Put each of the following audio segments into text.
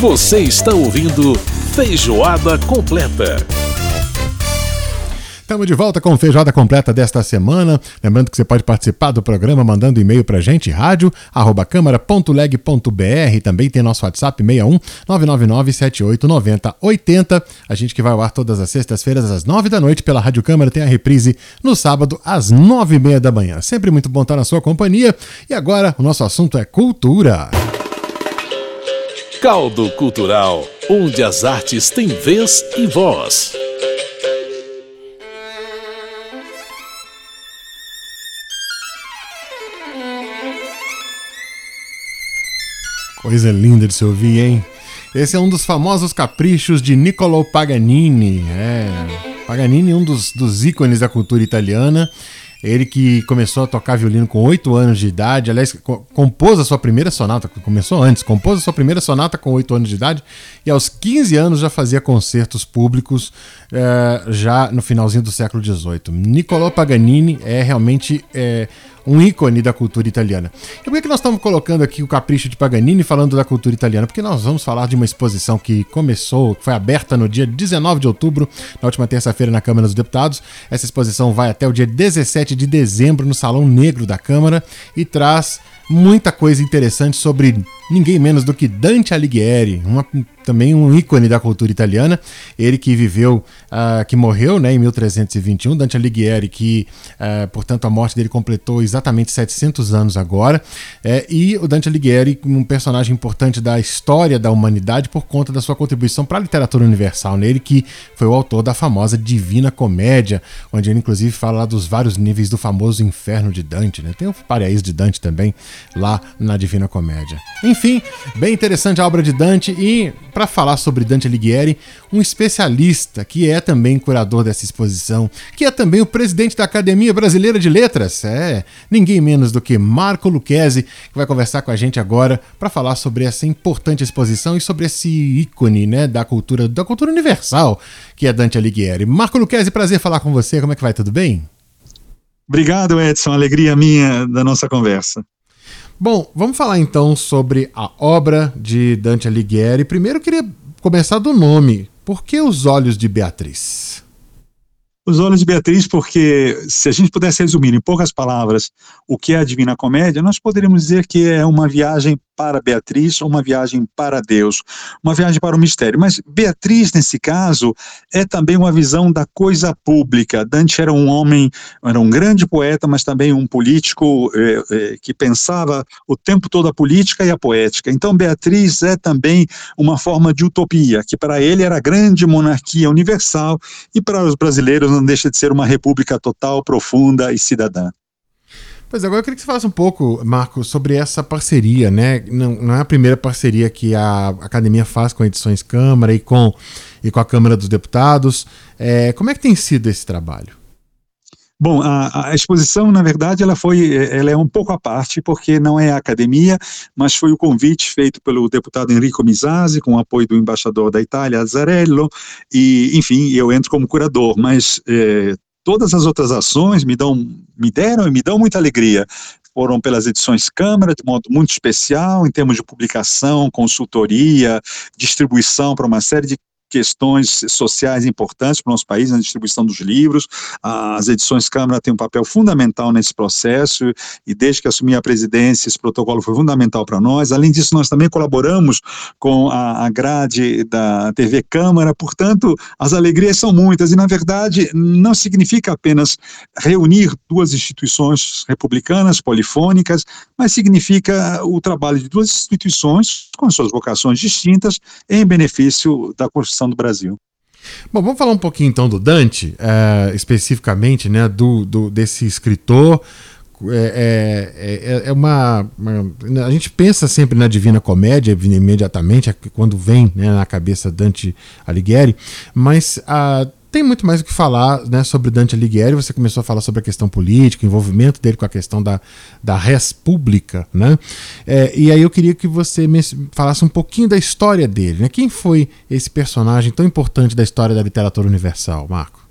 Você está ouvindo Feijoada Completa. Estamos de volta com feijoada completa desta semana. Lembrando que você pode participar do programa mandando e-mail para gente, rádio@câmara.leg.br. Também tem nosso WhatsApp 61 999 7890 80. A gente que vai ao ar todas as sextas-feiras às nove da noite pela Rádio Câmara tem a reprise no sábado às nove e meia da manhã. Sempre muito bom estar na sua companhia. E agora o nosso assunto é cultura. Caldo Cultural, onde as artes têm vez e voz. Coisa linda de se ouvir, hein? Esse é um dos famosos caprichos de Niccolo Paganini. É, Paganini, um dos, dos ícones da cultura italiana. Ele que começou a tocar violino com 8 anos de idade, aliás, co compôs a sua primeira sonata, começou antes, compôs a sua primeira sonata com 8 anos de idade e aos 15 anos já fazia concertos públicos, é, já no finalzinho do século XVIII. Niccolò Paganini é realmente é, um ícone da cultura italiana. E por que nós estamos colocando aqui o Capricho de Paganini falando da cultura italiana? Porque nós vamos falar de uma exposição que começou, que foi aberta no dia 19 de outubro, na última terça-feira, na Câmara dos Deputados. Essa exposição vai até o dia 17 de dezembro no Salão Negro da Câmara e traz muita coisa interessante sobre ninguém menos do que Dante Alighieri, uma, também um ícone da cultura italiana. Ele que viveu, uh, que morreu né, em 1321. Dante Alighieri, que, uh, portanto, a morte dele completou exatamente 700 anos agora. É, e o Dante Alighieri, um personagem importante da história da humanidade por conta da sua contribuição para a literatura universal. Nele né? que foi o autor da famosa Divina Comédia, onde ele, inclusive, fala dos vários níveis do famoso inferno de Dante. Né? Tem o paraíso de Dante também, lá na Divina Comédia. Enfim, bem interessante a obra de Dante e para falar sobre Dante Alighieri, um especialista que é também curador dessa exposição, que é também o presidente da Academia Brasileira de Letras, é ninguém menos do que Marco Lucchesi, que vai conversar com a gente agora para falar sobre essa importante exposição e sobre esse ícone, né, da cultura, da cultura universal, que é Dante Alighieri. Marco Lucchesi, prazer falar com você. Como é que vai? Tudo bem? Obrigado, Edson. Alegria minha da nossa conversa. Bom, vamos falar então sobre a obra de Dante Alighieri. Primeiro eu queria começar do nome. Por que os olhos de Beatriz? Os olhos de Beatriz, porque se a gente pudesse resumir em poucas palavras o que é a Divina Comédia, nós poderíamos dizer que é uma viagem para Beatriz, uma viagem para Deus, uma viagem para o mistério. Mas Beatriz, nesse caso, é também uma visão da coisa pública. Dante era um homem, era um grande poeta, mas também um político é, é, que pensava o tempo todo a política e a poética. Então, Beatriz é também uma forma de utopia, que para ele era a grande monarquia universal e para os brasileiros não deixa de ser uma república total, profunda e cidadã. Pois agora eu queria que você falasse um pouco, Marco, sobre essa parceria, né? Não, não é a primeira parceria que a academia faz com a Edições Câmara e com, e com a Câmara dos Deputados. É, como é que tem sido esse trabalho? Bom, a, a, exposição, na verdade, ela foi, ela é um pouco à parte, porque não é a academia, mas foi o convite feito pelo deputado Enrico Misasi, com o apoio do embaixador da Itália, Azzarello, e, enfim, eu entro como curador, mas é, todas as outras ações me dão, me deram e me dão muita alegria. Foram pelas edições Câmara, de modo muito especial, em termos de publicação, consultoria, distribuição para uma série de questões sociais importantes para o nosso país na distribuição dos livros. As edições Câmara têm um papel fundamental nesse processo e desde que assumi a presidência esse protocolo foi fundamental para nós. Além disso, nós também colaboramos com a, grade da TV Câmara, portanto, as alegrias são muitas e, na verdade, não significa apenas reunir duas instituições republicanas, polifônicas, mas significa o trabalho de duas instituições com suas vocações distintas em benefício da construção do Brasil. Bom, vamos falar um pouquinho então do Dante, é, especificamente, né, do, do, desse escritor. É, é, é, é uma, uma, A gente pensa sempre na Divina Comédia, imediatamente, é quando vem né, na cabeça Dante Alighieri, mas a, tem muito mais o que falar né, sobre Dante Alighieri. Você começou a falar sobre a questão política, o envolvimento dele com a questão da, da res pública. Né? É, e aí eu queria que você me falasse um pouquinho da história dele. Né? Quem foi esse personagem tão importante da história da literatura universal, Marco?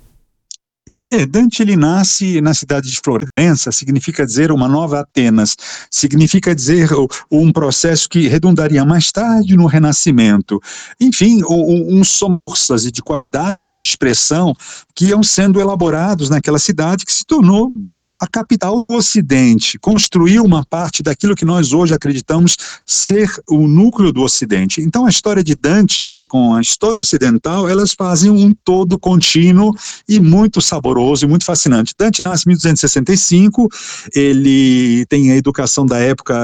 É, Dante ele nasce na cidade de Florença, significa dizer uma nova Atenas, significa dizer um processo que redundaria mais tarde no Renascimento. Enfim, um, um de qualidade de expressão que iam sendo elaborados naquela cidade que se tornou a capital do Ocidente, construiu uma parte daquilo que nós hoje acreditamos ser o núcleo do Ocidente. Então a história de Dante com a história ocidental, elas fazem um todo contínuo e muito saboroso e muito fascinante. Dante nasce em 1265, ele tem a educação da época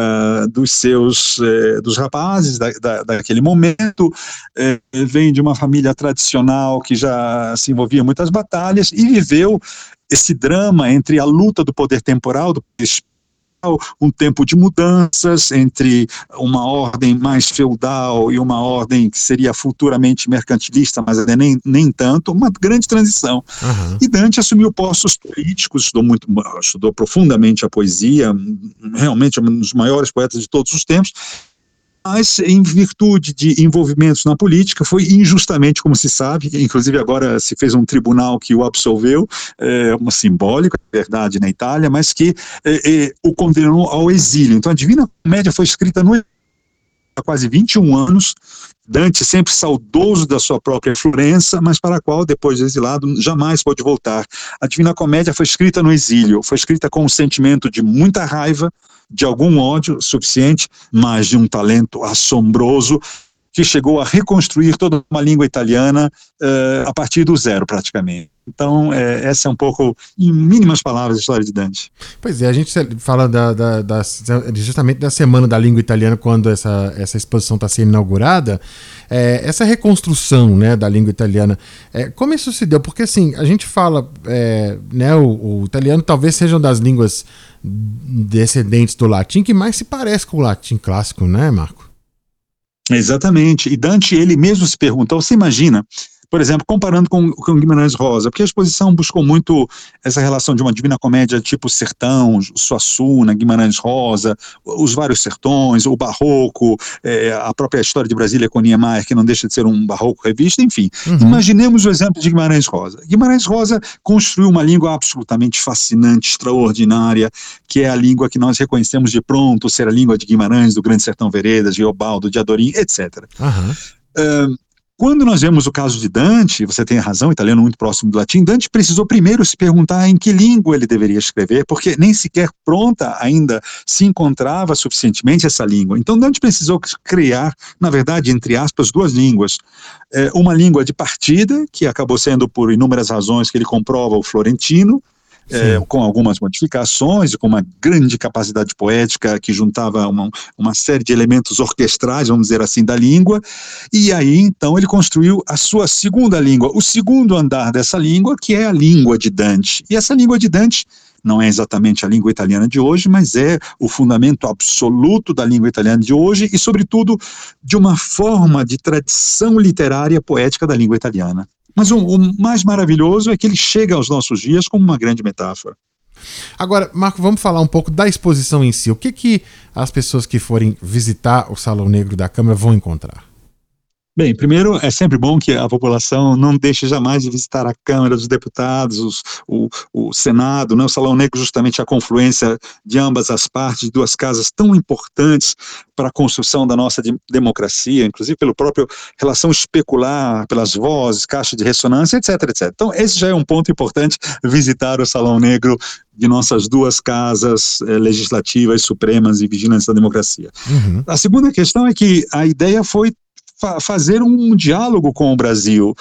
dos seus, eh, dos rapazes da, da, daquele momento, eh, vem de uma família tradicional que já se envolvia em muitas batalhas e viveu esse drama entre a luta do poder temporal, do poder um tempo de mudanças entre uma ordem mais feudal e uma ordem que seria futuramente mercantilista, mas nem, nem tanto, uma grande transição. Uhum. E Dante assumiu postos políticos, estudou muito, estudou profundamente a poesia, realmente um dos maiores poetas de todos os tempos, mas em virtude de envolvimentos na política, foi injustamente, como se sabe, inclusive agora se fez um tribunal que o absolveu, é, uma simbólica, verdade, na Itália, mas que é, é, o condenou ao exílio. Então a Divina Comédia foi escrita no há quase 21 anos, Dante sempre saudoso da sua própria Florença, mas para a qual, depois de exilado, jamais pôde voltar. A Divina Comédia foi escrita no exílio, foi escrita com um sentimento de muita raiva, de algum ódio suficiente, mas de um talento assombroso que chegou a reconstruir toda uma língua italiana uh, a partir do zero, praticamente. Então, é, essa é um pouco, em mínimas palavras, a história de Dante. Pois é, a gente fala da, da, da, justamente da Semana da Língua Italiana, quando essa, essa exposição está sendo inaugurada. É, essa reconstrução né, da língua italiana, é, como isso se deu? Porque, assim, a gente fala, é, né, o, o, italiano talvez seja uma das línguas descendentes do latim que mais se parece com o latim clássico, né, Marco? Exatamente. E Dante, ele mesmo se perguntou, você imagina, por exemplo, comparando com, com Guimarães Rosa, porque a exposição buscou muito essa relação de uma divina comédia tipo Sertão, Suassuna, Guimarães Rosa, os vários sertões, o barroco, é, a própria história de Brasília com Niemeyer, que não deixa de ser um barroco revista, enfim. Uhum. Imaginemos o exemplo de Guimarães Rosa. Guimarães Rosa construiu uma língua absolutamente fascinante, extraordinária, que é a língua que nós reconhecemos de pronto ser a língua de Guimarães, do Grande Sertão Veredas, de Obaldo, de Adorim, etc. Uhum. Uh, quando nós vemos o caso de Dante, você tem razão, italiano muito próximo do latim, Dante precisou primeiro se perguntar em que língua ele deveria escrever, porque nem sequer pronta ainda se encontrava suficientemente essa língua. Então Dante precisou criar, na verdade, entre aspas, duas línguas. É, uma língua de partida, que acabou sendo por inúmeras razões que ele comprova o florentino, é, com algumas modificações e com uma grande capacidade poética que juntava uma, uma série de elementos orquestrais, vamos dizer assim, da língua. E aí, então, ele construiu a sua segunda língua, o segundo andar dessa língua, que é a língua de Dante. E essa língua de Dante não é exatamente a língua italiana de hoje, mas é o fundamento absoluto da língua italiana de hoje e, sobretudo, de uma forma de tradição literária poética da língua italiana. Mas o, o mais maravilhoso é que ele chega aos nossos dias como uma grande metáfora. Agora, Marco, vamos falar um pouco da exposição em si. O que, que as pessoas que forem visitar o Salão Negro da Câmara vão encontrar? Bem, primeiro, é sempre bom que a população não deixe jamais de visitar a Câmara dos Deputados, os, o, o, Senado, né? o Salão Negro, justamente a confluência de ambas as partes, duas casas tão importantes para a construção da nossa de, democracia, inclusive pelo próprio relação especular, pelas vozes, caixa de ressonância, etc, etc. Então, esse já é um ponto importante, visitar o Salão Negro de nossas duas casas eh, legislativas, supremas e vigilantes da democracia. Uhum. A segunda questão é que a ideia foi fa fazer um diálogo com o Brasil.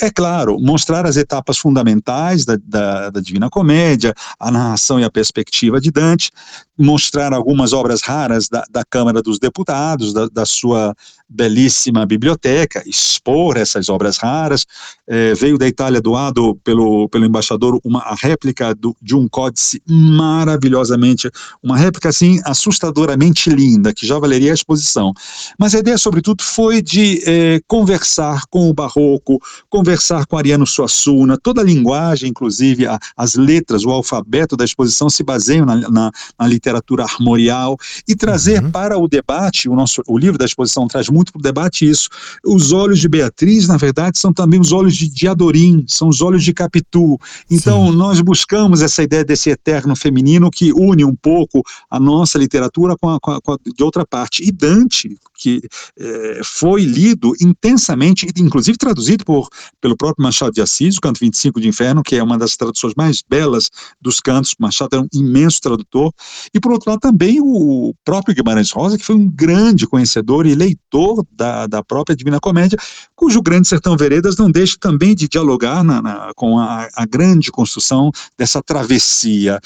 É claro, mostrar as etapas fundamentais da, da, da, Divina Comédia, a narração e a perspectiva de Dante, mostrar algumas obras raras da, da Câmara dos Deputados, da, da, sua belíssima biblioteca, expor essas obras raras. É, veio da Itália doado pelo, pelo embaixador uma a réplica do, de um códice maravilhosamente, uma réplica assim assustadoramente linda, que já valeria a exposição. Mas a ideia, sobretudo, foi de é, conversar com o barroco, conversar conversar com Ariano Suassuna, toda a linguagem, inclusive a, as letras, o alfabeto da exposição se baseiam na, na, na literatura armorial e trazer uhum. para o debate, o nosso o livro da exposição traz muito para o debate isso. Os olhos de Beatriz, na verdade, são também os olhos de, de Adorim, são os olhos de Capitu. Então, Sim. nós buscamos essa ideia desse eterno feminino que une um pouco a nossa literatura com a, com a, com a de outra parte. E Dante, que é, foi lido intensamente, inclusive traduzido por, pelo próprio Machado de Assis, o Canto 25 de Inferno, que é uma das traduções mais belas dos cantos. Machado era um imenso tradutor. E, por outro lado, também o próprio Guimarães Rosa, que foi um grande conhecedor e leitor da, da própria Divina Comédia, cujo Grande Sertão Veredas não deixa também de dialogar na, na, com a, a, grande construção dessa travessia.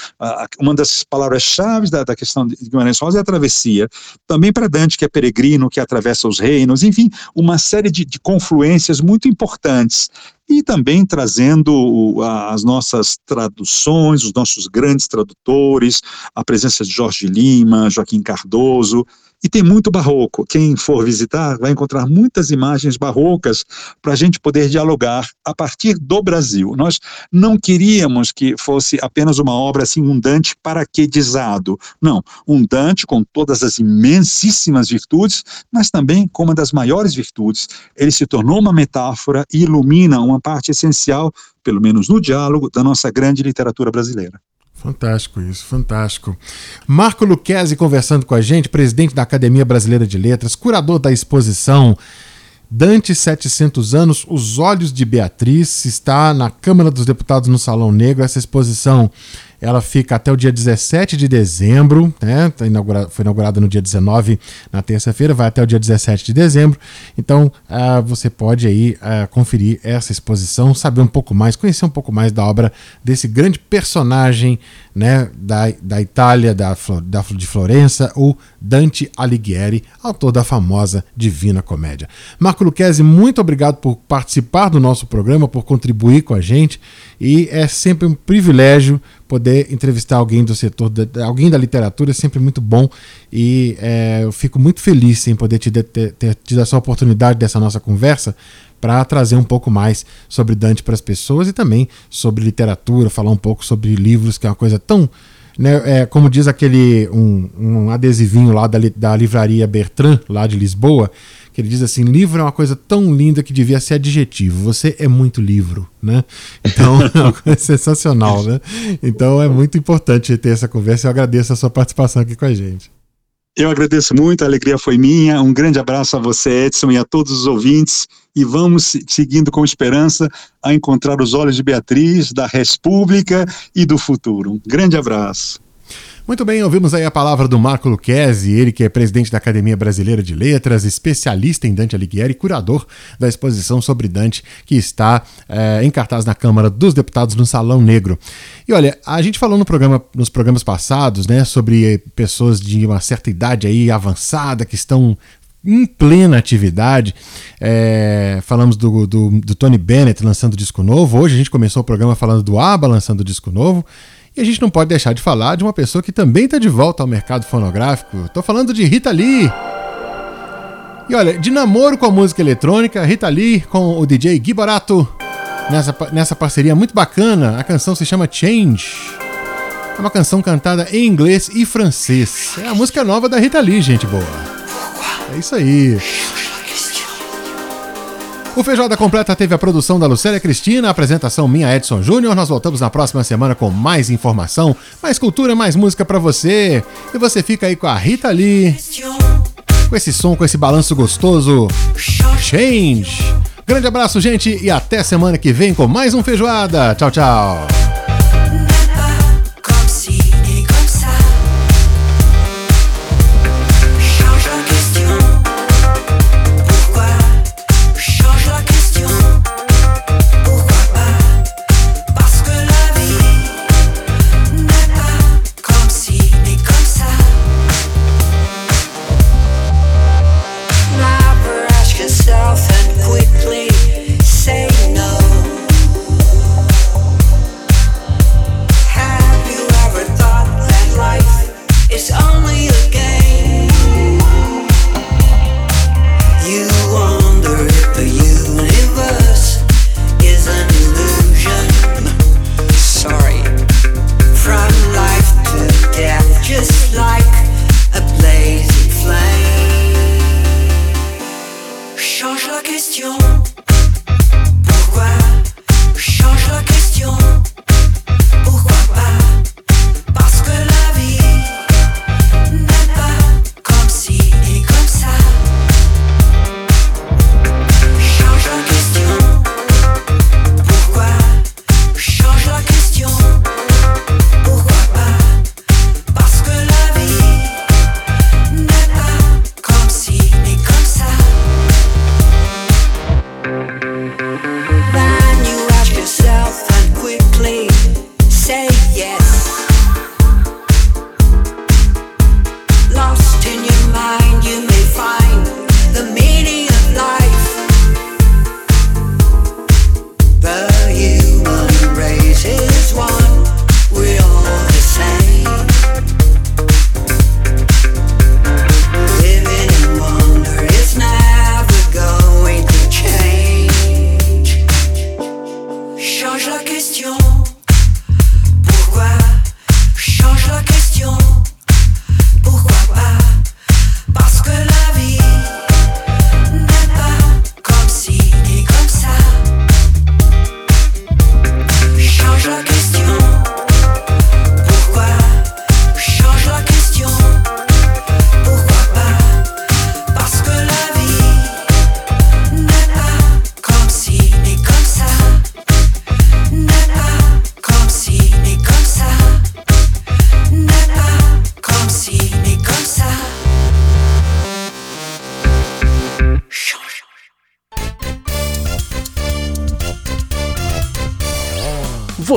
Uma das palavras-chave da, da questão de Guimarães Rosa é a travessia. Também para Dante, que é peregrino, que atravessa os reinos, enfim, uma série de, de confluências muito importantes. E também trazendo as nossas traduções, os nossos grandes tradutores, a presença de Jorge Lima, Joaquim Cardoso, e tem muito barroco. Quem for visitar vai encontrar muitas imagens barrocas para a gente poder dialogar a partir do Brasil. Nós não queríamos que fosse apenas uma obra assim, um Dante paraquedizado. Não, um Dante com todas as imensíssimas virtudes, mas também com uma das maiores virtudes. Ele se tornou uma metáfora e ilumina uma parte essencial, pelo menos no diálogo, da nossa grande literatura brasileira. Fantástico isso, fantástico. Marco Luquezzi conversando com a gente, presidente da Academia Brasileira de Letras, curador da exposição Dante 700 anos, Os Olhos de Beatriz, está na Câmara dos Deputados no Salão Negro. Essa exposição ela fica até o dia 17 de dezembro, né? Tá foi inaugurada no dia 19, na terça-feira, vai até o dia 17 de dezembro. Então uh, você pode aí uh, conferir essa exposição, saber um pouco mais, conhecer um pouco mais da obra desse grande personagem né, da, da Itália, da, da, de Florença, o Dante Alighieri, autor da famosa Divina Comédia. Marco Luquezzi, muito obrigado por participar do nosso programa, por contribuir com a gente e é sempre um privilégio poder entrevistar alguém do setor, alguém da literatura, é sempre muito bom e é, eu fico muito feliz em poder te ter, ter tido essa oportunidade dessa nossa conversa para trazer um pouco mais sobre Dante para as pessoas e também sobre literatura, falar um pouco sobre livros, que é uma coisa tão. Né, é, como diz aquele um, um adesivinho lá da, da livraria Bertrand, lá de Lisboa, que ele diz assim: livro é uma coisa tão linda que devia ser adjetivo. Você é muito livro, né? Então é sensacional, né? Então é muito importante ter essa conversa. Eu agradeço a sua participação aqui com a gente. Eu agradeço muito, a alegria foi minha. Um grande abraço a você, Edson, e a todos os ouvintes. E vamos seguindo com esperança a encontrar os olhos de Beatriz, da República e do futuro. Um grande abraço. Muito bem, ouvimos aí a palavra do Marco Lucchesi, ele que é presidente da Academia Brasileira de Letras, especialista em Dante Alighieri, curador da exposição sobre Dante, que está é, em cartaz na Câmara dos Deputados no Salão Negro. E olha, a gente falou no programa, nos programas passados, né, sobre pessoas de uma certa idade aí avançada que estão em plena atividade. É, falamos do, do, do, Tony Bennett lançando disco novo. Hoje a gente começou o programa falando do ABBA lançando disco novo. E a gente não pode deixar de falar de uma pessoa que também está de volta ao mercado fonográfico. Estou falando de Rita Lee. E olha, de namoro com a música eletrônica, Rita Lee com o DJ Gui Barato. Nessa, nessa parceria muito bacana, a canção se chama Change. É uma canção cantada em inglês e francês. É a música nova da Rita Lee, gente boa. É isso aí. O Feijoada Completa teve a produção da Lucélia Cristina, a apresentação minha Edson Júnior. Nós voltamos na próxima semana com mais informação, mais cultura, mais música para você. E você fica aí com a Rita Lee, com esse som, com esse balanço gostoso. Change. Grande abraço, gente, e até semana que vem com mais um Feijoada. Tchau, tchau.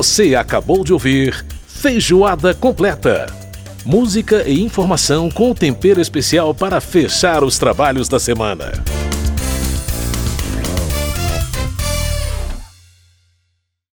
Você acabou de ouvir Feijoada Completa. Música e informação com tempero especial para fechar os trabalhos da semana.